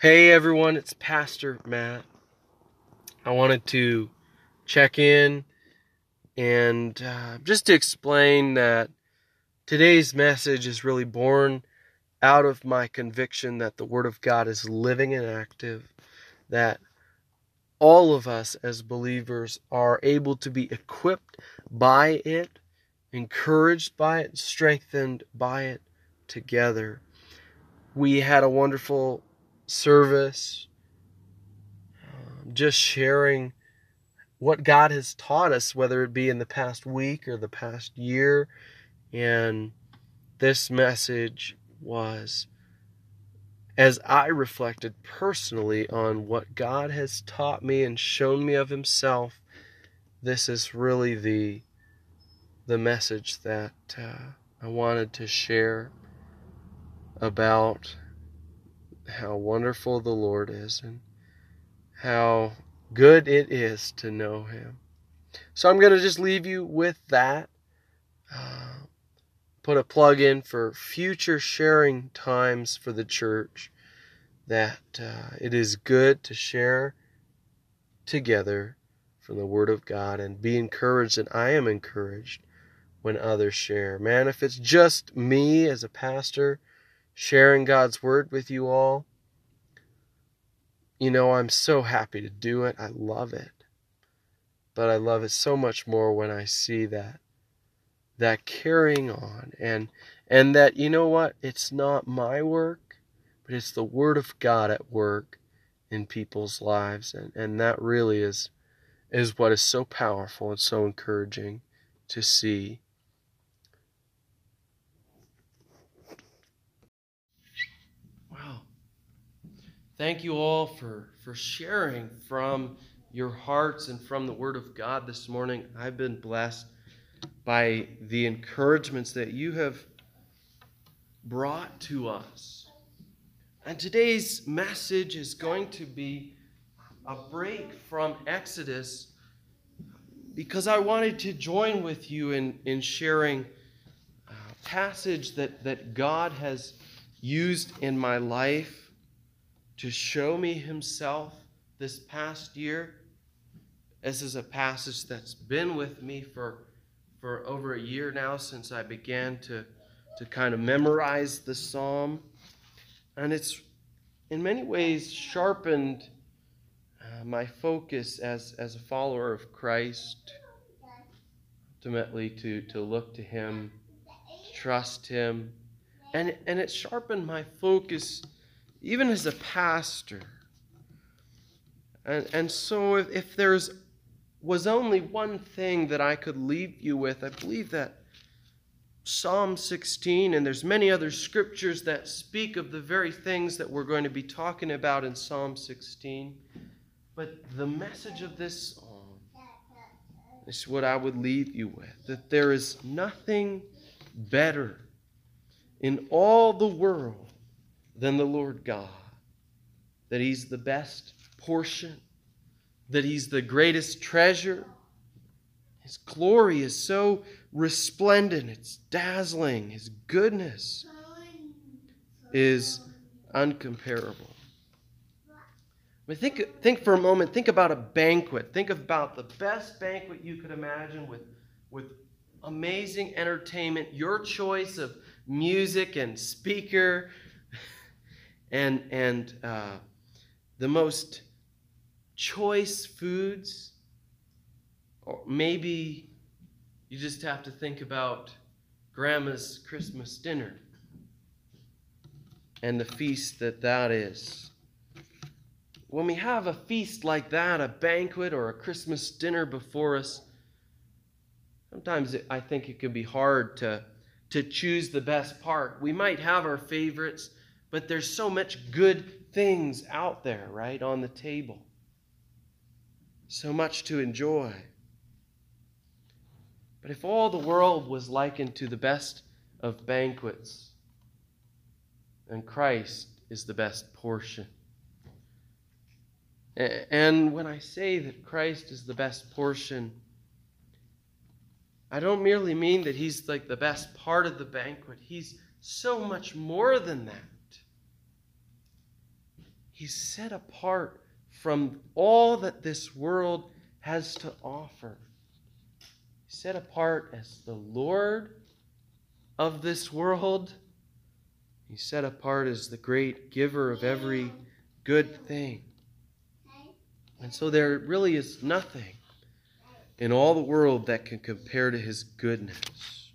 Hey everyone, it's Pastor Matt. I wanted to check in and uh, just to explain that today's message is really born out of my conviction that the Word of God is living and active, that all of us as believers are able to be equipped by it, encouraged by it, strengthened by it together. We had a wonderful service, um, just sharing what God has taught us, whether it be in the past week or the past year. And this message was as I reflected personally on what God has taught me and shown me of Himself, this is really the the message that uh, I wanted to share about how wonderful the Lord is and how good it is to know Him. So I'm going to just leave you with that. Uh, put a plug in for future sharing times for the church that uh, it is good to share together from the Word of God and be encouraged, and I am encouraged when others share. Man, if it's just me as a pastor sharing God's Word with you all, you know, I'm so happy to do it. I love it. But I love it so much more when I see that that carrying on and and that you know what it's not my work but it's the word of god at work in people's lives and and that really is is what is so powerful and so encouraging to see thank you all for for sharing from your hearts and from the word of god this morning i've been blessed by the encouragements that you have brought to us. And today's message is going to be a break from Exodus because I wanted to join with you in, in sharing a passage that, that God has used in my life to show me Himself this past year. This is a passage that's been with me for for over a year now since I began to, to kind of memorize the psalm. And it's in many ways sharpened uh, my focus as, as a follower of Christ, ultimately to, to look to Him, trust Him. And, and it sharpened my focus even as a pastor. And, and so if, if there's was only one thing that I could leave you with, I believe that Psalm 16, and there's many other scriptures that speak of the very things that we're going to be talking about in Psalm 16. But the message of this psalm is what I would leave you with that there is nothing better in all the world than the Lord God, that He's the best portion that He's the greatest treasure. His glory is so resplendent, it's dazzling. His goodness is uncomparable. Mean, think, think for a moment, think about a banquet. Think about the best banquet you could imagine with, with amazing entertainment, your choice of music and speaker, and, and uh, the most choice foods, or maybe you just have to think about grandma's Christmas dinner and the feast that that is. When we have a feast like that, a banquet or a Christmas dinner before us, sometimes it, I think it can be hard to, to choose the best part. We might have our favorites, but there's so much good things out there, right, on the table so much to enjoy. But if all the world was likened to the best of banquets, then Christ is the best portion. And when I say that Christ is the best portion, I don't merely mean that he's like the best part of the banquet. He's so much more than that. He's set apart from all that this world has to offer. He's set apart as the Lord of this world. He's set apart as the great giver of every good thing. And so there really is nothing in all the world that can compare to his goodness.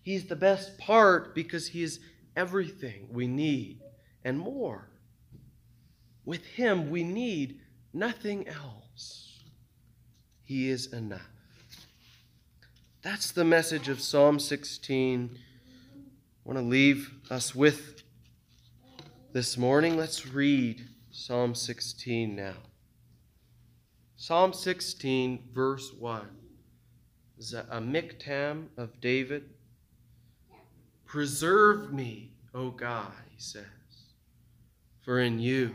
He's the best part because he is everything we need and more. With him, we need nothing else. He is enough. That's the message of Psalm 16. I want to leave us with this morning. Let's read Psalm 16 now. Psalm 16, verse 1 is a miktam of David. Preserve me, O God, he says, for in you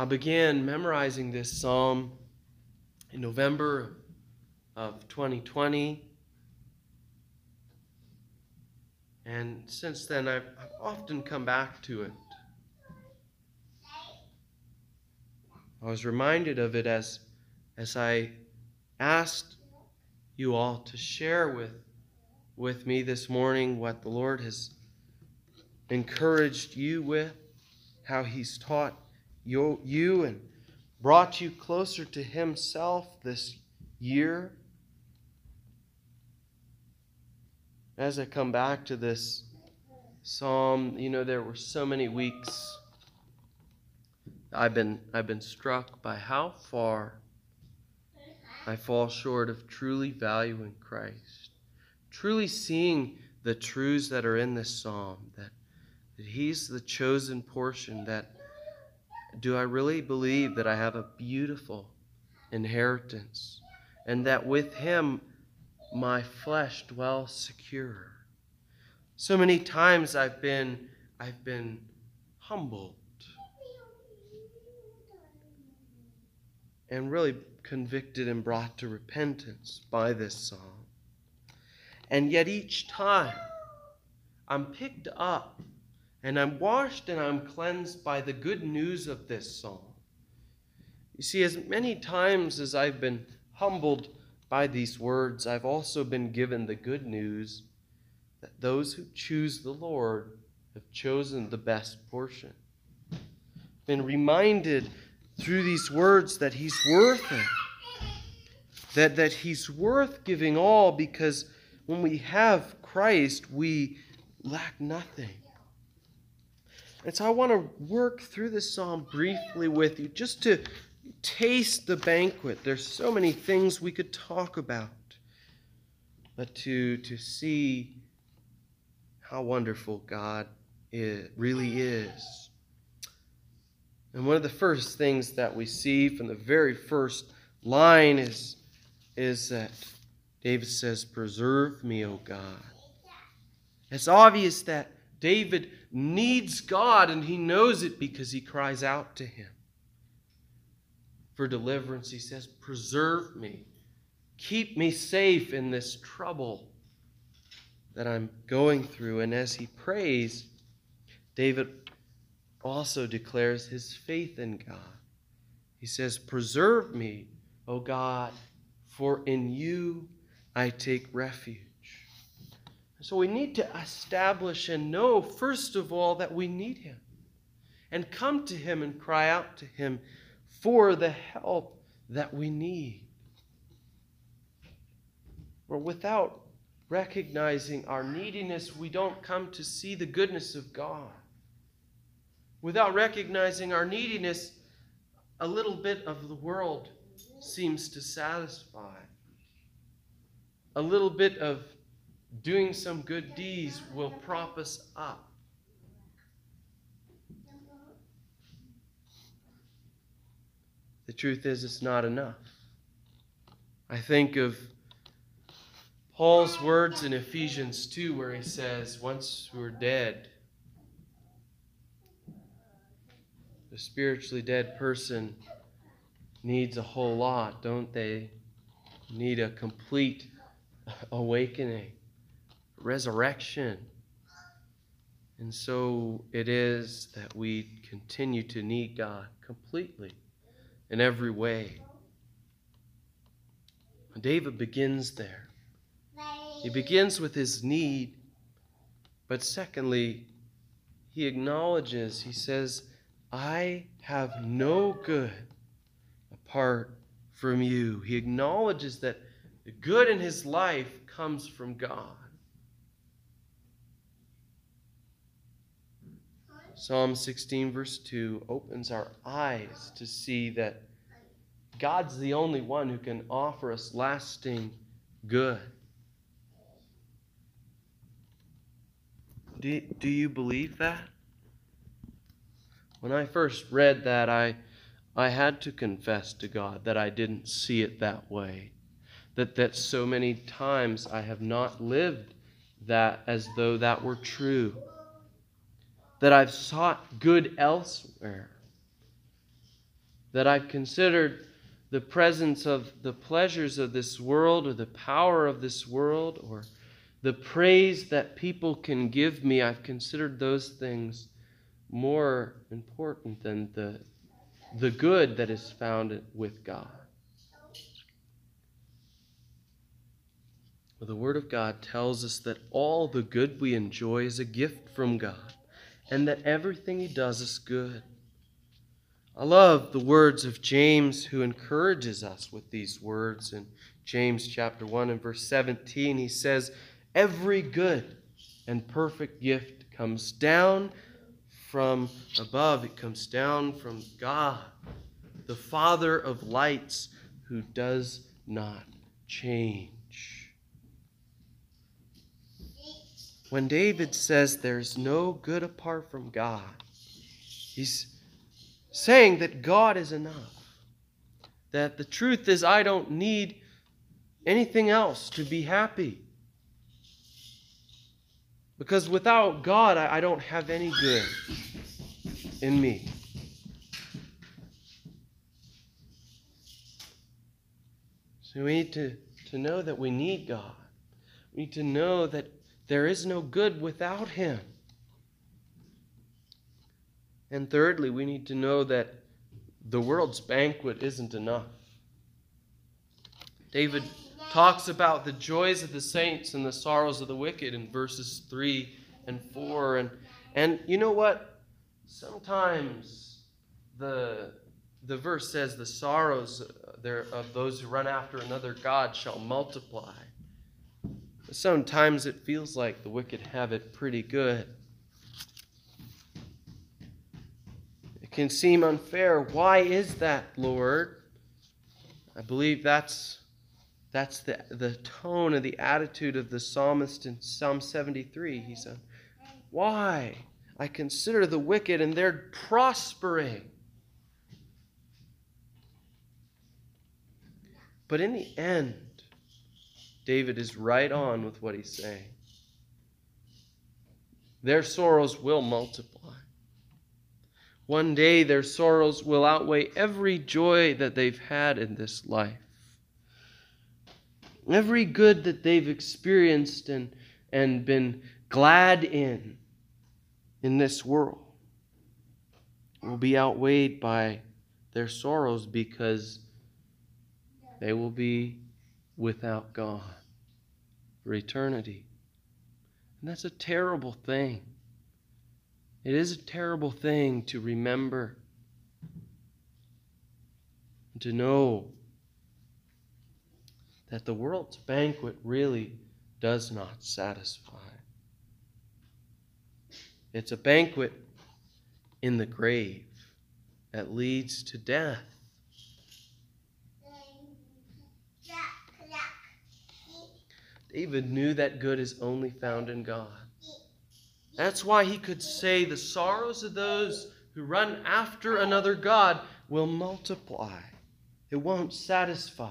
I began memorizing this psalm in November of 2020. And since then, I've, often come back to it. I was reminded of it as, as I asked you all to share with, with me this morning what the Lord has encouraged you with, how He's taught you, you and brought you closer to Himself this year. As I come back to this psalm, you know, there were so many weeks I've been, I've been struck by how far I fall short of truly valuing Christ, truly seeing the truths that are in this psalm, that, that He's the chosen portion, that do I really believe that I have a beautiful inheritance and that with Him my flesh dwells secure? So many times I've been, I've been humbled and really convicted and brought to repentance by this song. And yet each time I'm picked up and I'm washed and I'm cleansed by the good news of this psalm. You see, as many times as I've been humbled by these words, I've also been given the good news that those who choose the Lord have chosen the best portion. Been reminded through these words that He's worth it, that, that He's worth giving all because when we have Christ, we lack nothing. And so I want to work through this psalm briefly with you just to taste the banquet. There's so many things we could talk about, but to, to see how wonderful God is, really is. And one of the first things that we see from the very first line is, is that David says, Preserve me, O God. It's obvious that David needs God, and he knows it because he cries out to him. for deliverance. He says, Preserve me. Keep me safe in this trouble that I'm going through. And as he prays, David also declares his faith in God. He says, Preserve me, O God, for in you I take refuge. So we need to establish and know, first of all, that we need him and come to him and cry out to him for the help that we need. For without recognizing our neediness, we don't come to see the goodness of God. Without recognizing our neediness, a little bit of the world seems to satisfy. A little bit of doing some good deeds will prop us up. The truth is, it's not enough. I think of Paul's words in Ephesians 2, where he says, Once we're dead, the spiritually dead person needs a whole lot, don't they? Need a complete awakening, resurrection. And so it is that we continue to need God completely in every way. David begins there. He begins with his need, but secondly, he acknowledges, he says, I have no good apart from you. He acknowledges that the good in his life comes from God. Psalm 16, verse 2, opens our eyes to see that God's the only one who can offer us lasting good. Do, do you believe that? When I first read that, I, I had to confess to God that I didn't see it that way. That, that so many times I have not lived that as though that were true that I've sought good elsewhere, that I've considered the presence of the pleasures of this world or the power of this world or the praise that people can give me, I've considered those things more important than the, the good that is found with God. Well, the Word of God tells us that all the good we enjoy is a gift from God and that everything he does is good. I love the words of James, who encourages us with these words. In James chapter 1 and verse 17, he says, Every good and perfect gift comes down from above, it comes down from God, the Father of lights, who does not change. When David says there's no good apart from God, he's saying that God is enough. That the truth is, I don't need anything else to be happy. Because without God, I, don't have any good in me. So we need to, to know that we need God. We need to know that there is no good without Him. And thirdly, we need to know that the world's banquet isn't enough. David talks about the joys of the saints and the sorrows of the wicked in verses 3 and 4. And, and you know what? Sometimes the, the verse says, The sorrows of those who run after another God shall multiply. Sometimes it feels like the wicked have it pretty good. It can seem unfair. Why is that, Lord? I believe that's that's the, the tone and the attitude of the psalmist in Psalm 73. He said, Why? I consider the wicked and they're prospering. But in the end, David is right on with what he's saying. Their sorrows will multiply. One day their sorrows will outweigh every joy that they've had in this life. Every good that they've experienced and, and been glad in in this world will be outweighed by their sorrows because they will be without God for eternity. And that's a terrible thing. It is a terrible thing to remember and to know that the world's banquet really does not satisfy. It's a banquet in the grave that leads to death. David knew that good is only found in God. That's why he could say, The sorrows of those who run after another God will multiply, it won't satisfy.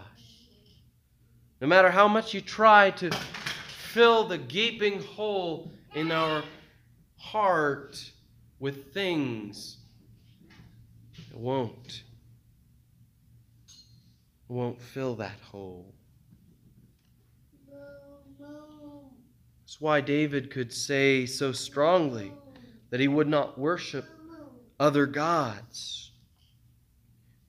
No matter how much you try to fill the gaping hole in our heart with things, it won't. It won't fill that hole. That's why David could say so strongly that he would not worship other gods,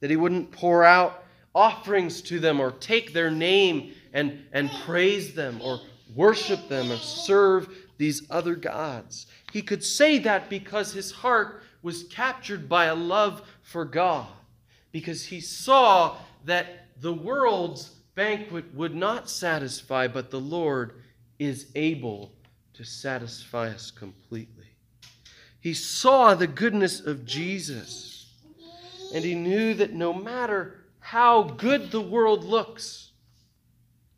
that he wouldn't pour out offerings to them or take their name and, and praise them or worship them or serve these other gods. He could say that because his heart was captured by a love for God, because he saw that the world's banquet would not satisfy, but the Lord is able to satisfy us completely. He saw the goodness of Jesus, and he knew that no matter how good the world looks,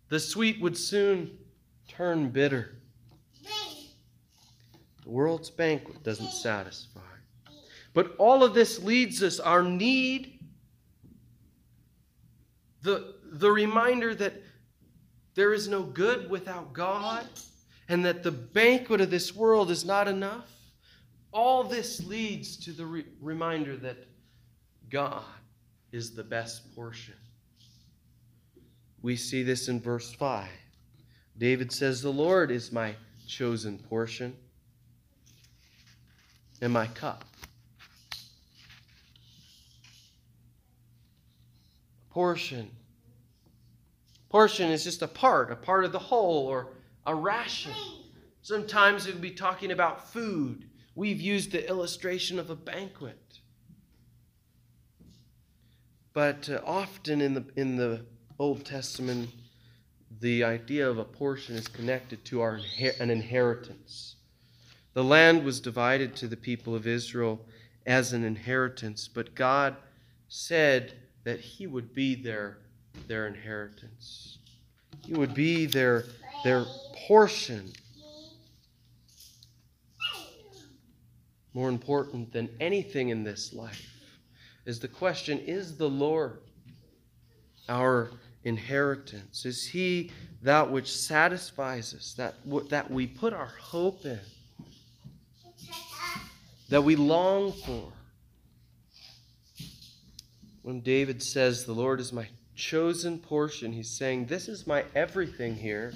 the sweet would soon turn bitter. The world's banquet doesn't satisfy. But all of this leads us, our need, the, the reminder that there is no good without God, and that the banquet of this world is not enough. All this leads to the re- reminder that God is the best portion. We see this in verse 5. David says, The Lord is my chosen portion and my cup. Portion Portion is just a part, a part of the whole, or a ration. Sometimes it would be talking about food. We've used the illustration of a banquet. But uh, often in the, in the Old Testament, the idea of a portion is connected to our, an inheritance. The land was divided to the people of Israel as an inheritance, but God said that He would be their their inheritance. You would be their, their portion. More important than anything in this life is the question is the Lord our inheritance? Is He that which satisfies us, that, that we put our hope in, that we long for? When David says, The Lord is my chosen portion. He's saying, This is my everything here.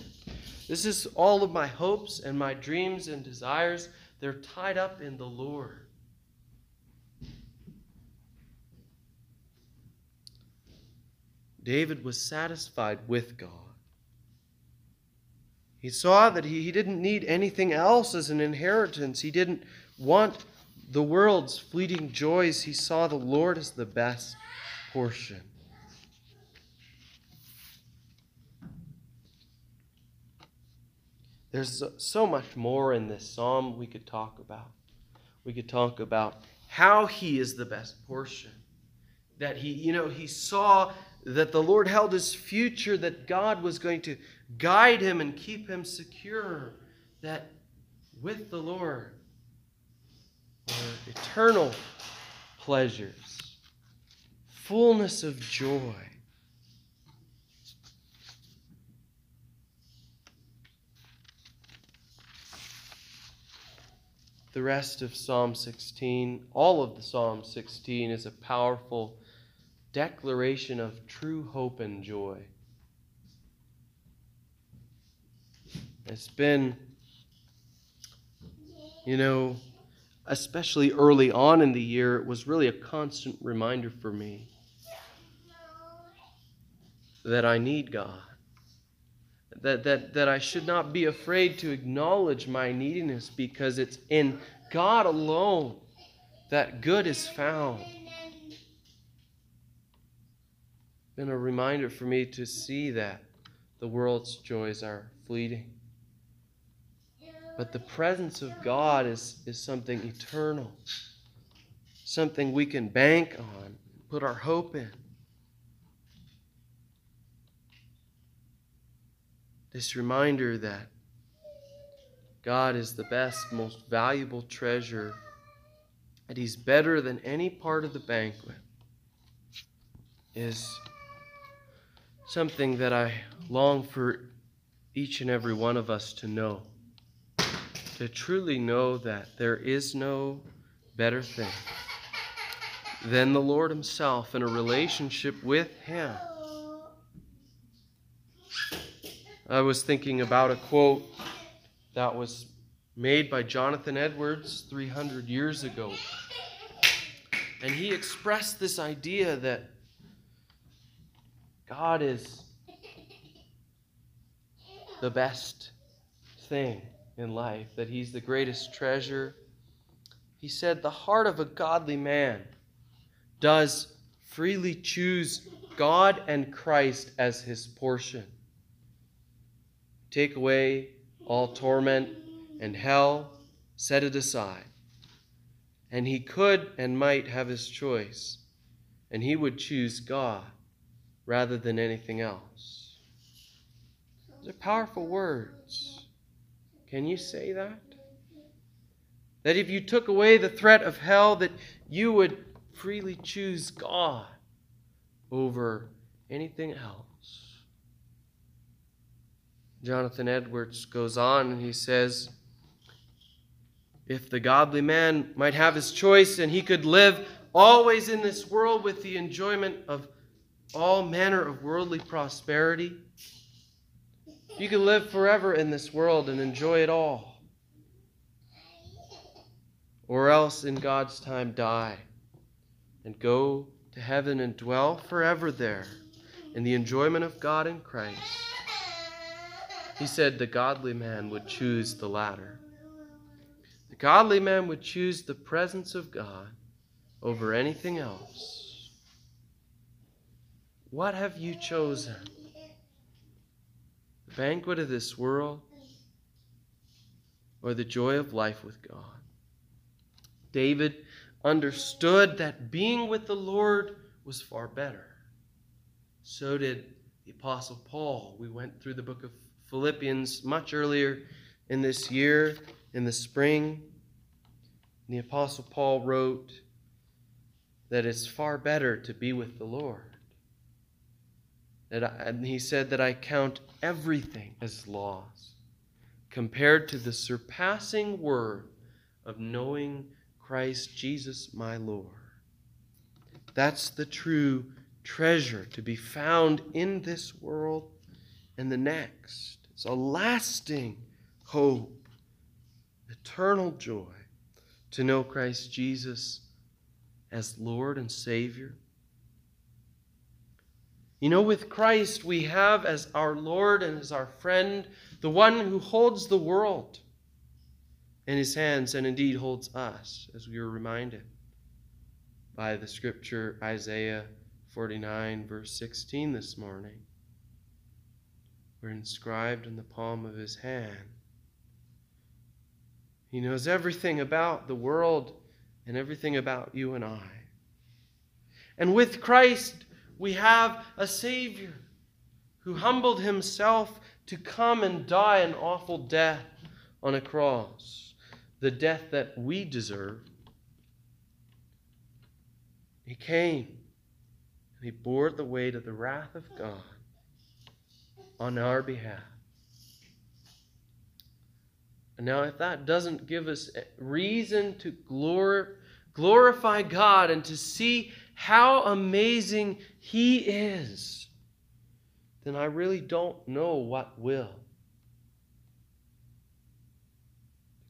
This is all of my hopes and my dreams and desires. They're tied up in the Lord. David was satisfied with God. He saw that he, he didn't need anything else as an inheritance. He didn't want the world's fleeting joys. He saw the Lord as the best portion. There's so much more in this psalm we could talk about. We could talk about how he is the best portion. That he, you know, he saw that the Lord held his future, that God was going to guide him and keep him secure, that with the Lord were eternal pleasures, fullness of joy. The rest of Psalm 16, all of the Psalm 16 is a powerful declaration of true hope and joy. It's been, you know, especially early on in the year, it was really a constant reminder for me that I need God. That, that, that I should not be afraid to acknowledge my neediness because it's in God alone that good is found. Been a reminder for me to see that the world's joys are fleeting. But the presence of God is, is something eternal, something we can bank on, put our hope in. This reminder that God is the best, most valuable treasure, that He's better than any part of the banquet, is something that I long for each and every one of us to know to truly know that there is no better thing than the Lord Himself in a relationship with Him. I was thinking about a quote that was made by Jonathan Edwards 300 years ago. And he expressed this idea that God is the best thing in life, that he's the greatest treasure. He said, The heart of a godly man does freely choose God and Christ as his portion. Take away all torment and hell, set it aside. And he could and might have his choice, and he would choose God rather than anything else. Those are powerful words. Can you say that? That if you took away the threat of hell, that you would freely choose God over anything else. Jonathan Edwards goes on and he says, If the godly man might have his choice and he could live always in this world with the enjoyment of all manner of worldly prosperity, you could live forever in this world and enjoy it all. Or else, in God's time, die and go to heaven and dwell forever there in the enjoyment of God in Christ. He said the godly man would choose the latter. The godly man would choose the presence of God over anything else. What have you chosen? The banquet of this world or the joy of life with God. David understood that being with the Lord was far better. So did the Apostle Paul. We went through the book of Philippians much earlier in this year, in the spring. The Apostle Paul wrote that it's far better to be with the Lord. That I, and he said that I count everything as loss compared to the surpassing word of knowing Christ Jesus my Lord. That's the true treasure to be found in this world and the next. It's a lasting hope, eternal joy to know Christ Jesus as Lord and Savior you know, with Christ, we have as our Lord and as our friend the one who holds the world in his hands and indeed holds us, as we were reminded by the scripture Isaiah 49, verse 16 this morning. We're inscribed in the palm of his hand. He knows everything about the world and everything about you and I. And with Christ, we have a Savior who humbled himself to come and die an awful death on a cross, the death that we deserve. He came and he bore the weight of the wrath of God on our behalf. Now, if that doesn't give us reason to glor- glorify God and to see how amazing He is, then I really don't know what will.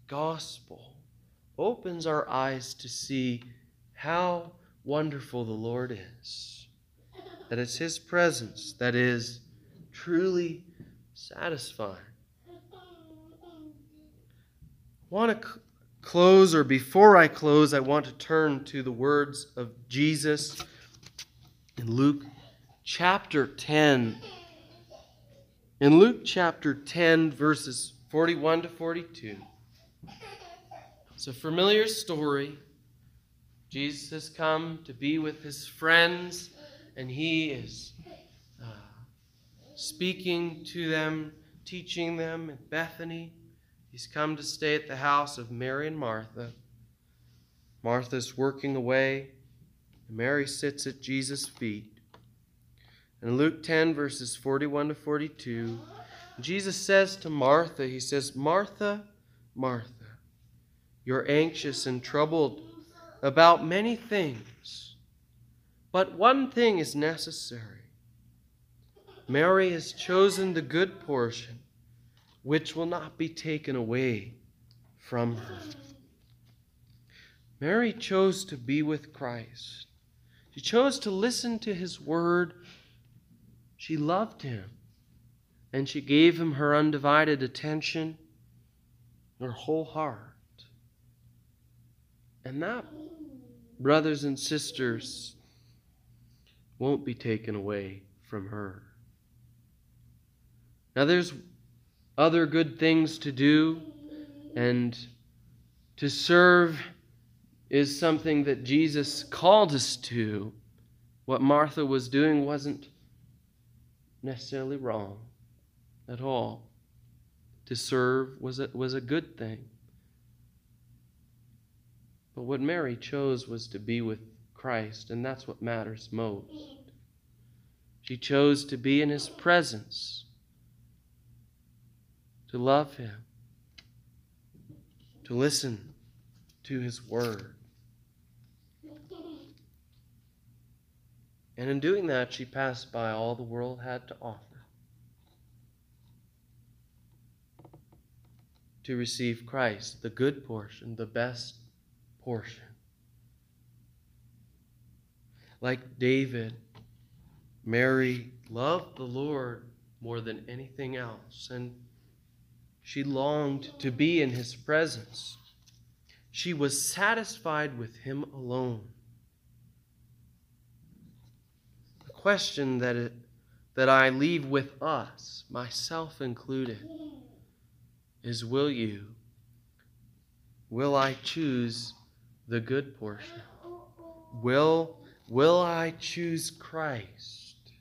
The gospel opens our eyes to see how wonderful the Lord is. That it's His presence that is truly satisfying. I want to close, or before I close, I want to turn to the words of Jesus in Luke chapter 10. In Luke chapter 10, verses 41 to 42. It's a familiar story. Jesus has come to be with his friends, and he is speaking to them, teaching them at Bethany. He's come to stay at the house of Mary and Martha. Martha's working away, and Mary sits at Jesus' feet. In Luke 10, verses 41 to 42, Jesus says to Martha, He says, Martha, Martha, you're anxious and troubled about many things, but one thing is necessary. Mary has chosen the good portion which will not be taken away from her. Mary chose to be with Christ. She chose to listen to his word. She loved him. And she gave him her undivided attention, her whole heart. And that, brothers and sisters, won't be taken away from her. Now, there's other good things to do, and to serve is something that Jesus called us to. What Martha was doing wasn't necessarily wrong at all. To serve was a, was a good thing. But what Mary chose was to be with Christ, and that's what matters most. She chose to be in his presence to love Him, to listen to His Word. And in doing that, she passed by all the world had to offer to receive Christ, the good portion, the best portion. Like David, Mary loved the Lord more than anything else. And she longed to be in his presence. She was satisfied with him alone. The question that, it, that I leave with us, myself included, is will you? Will I choose the good portion? Will, will I choose Christ?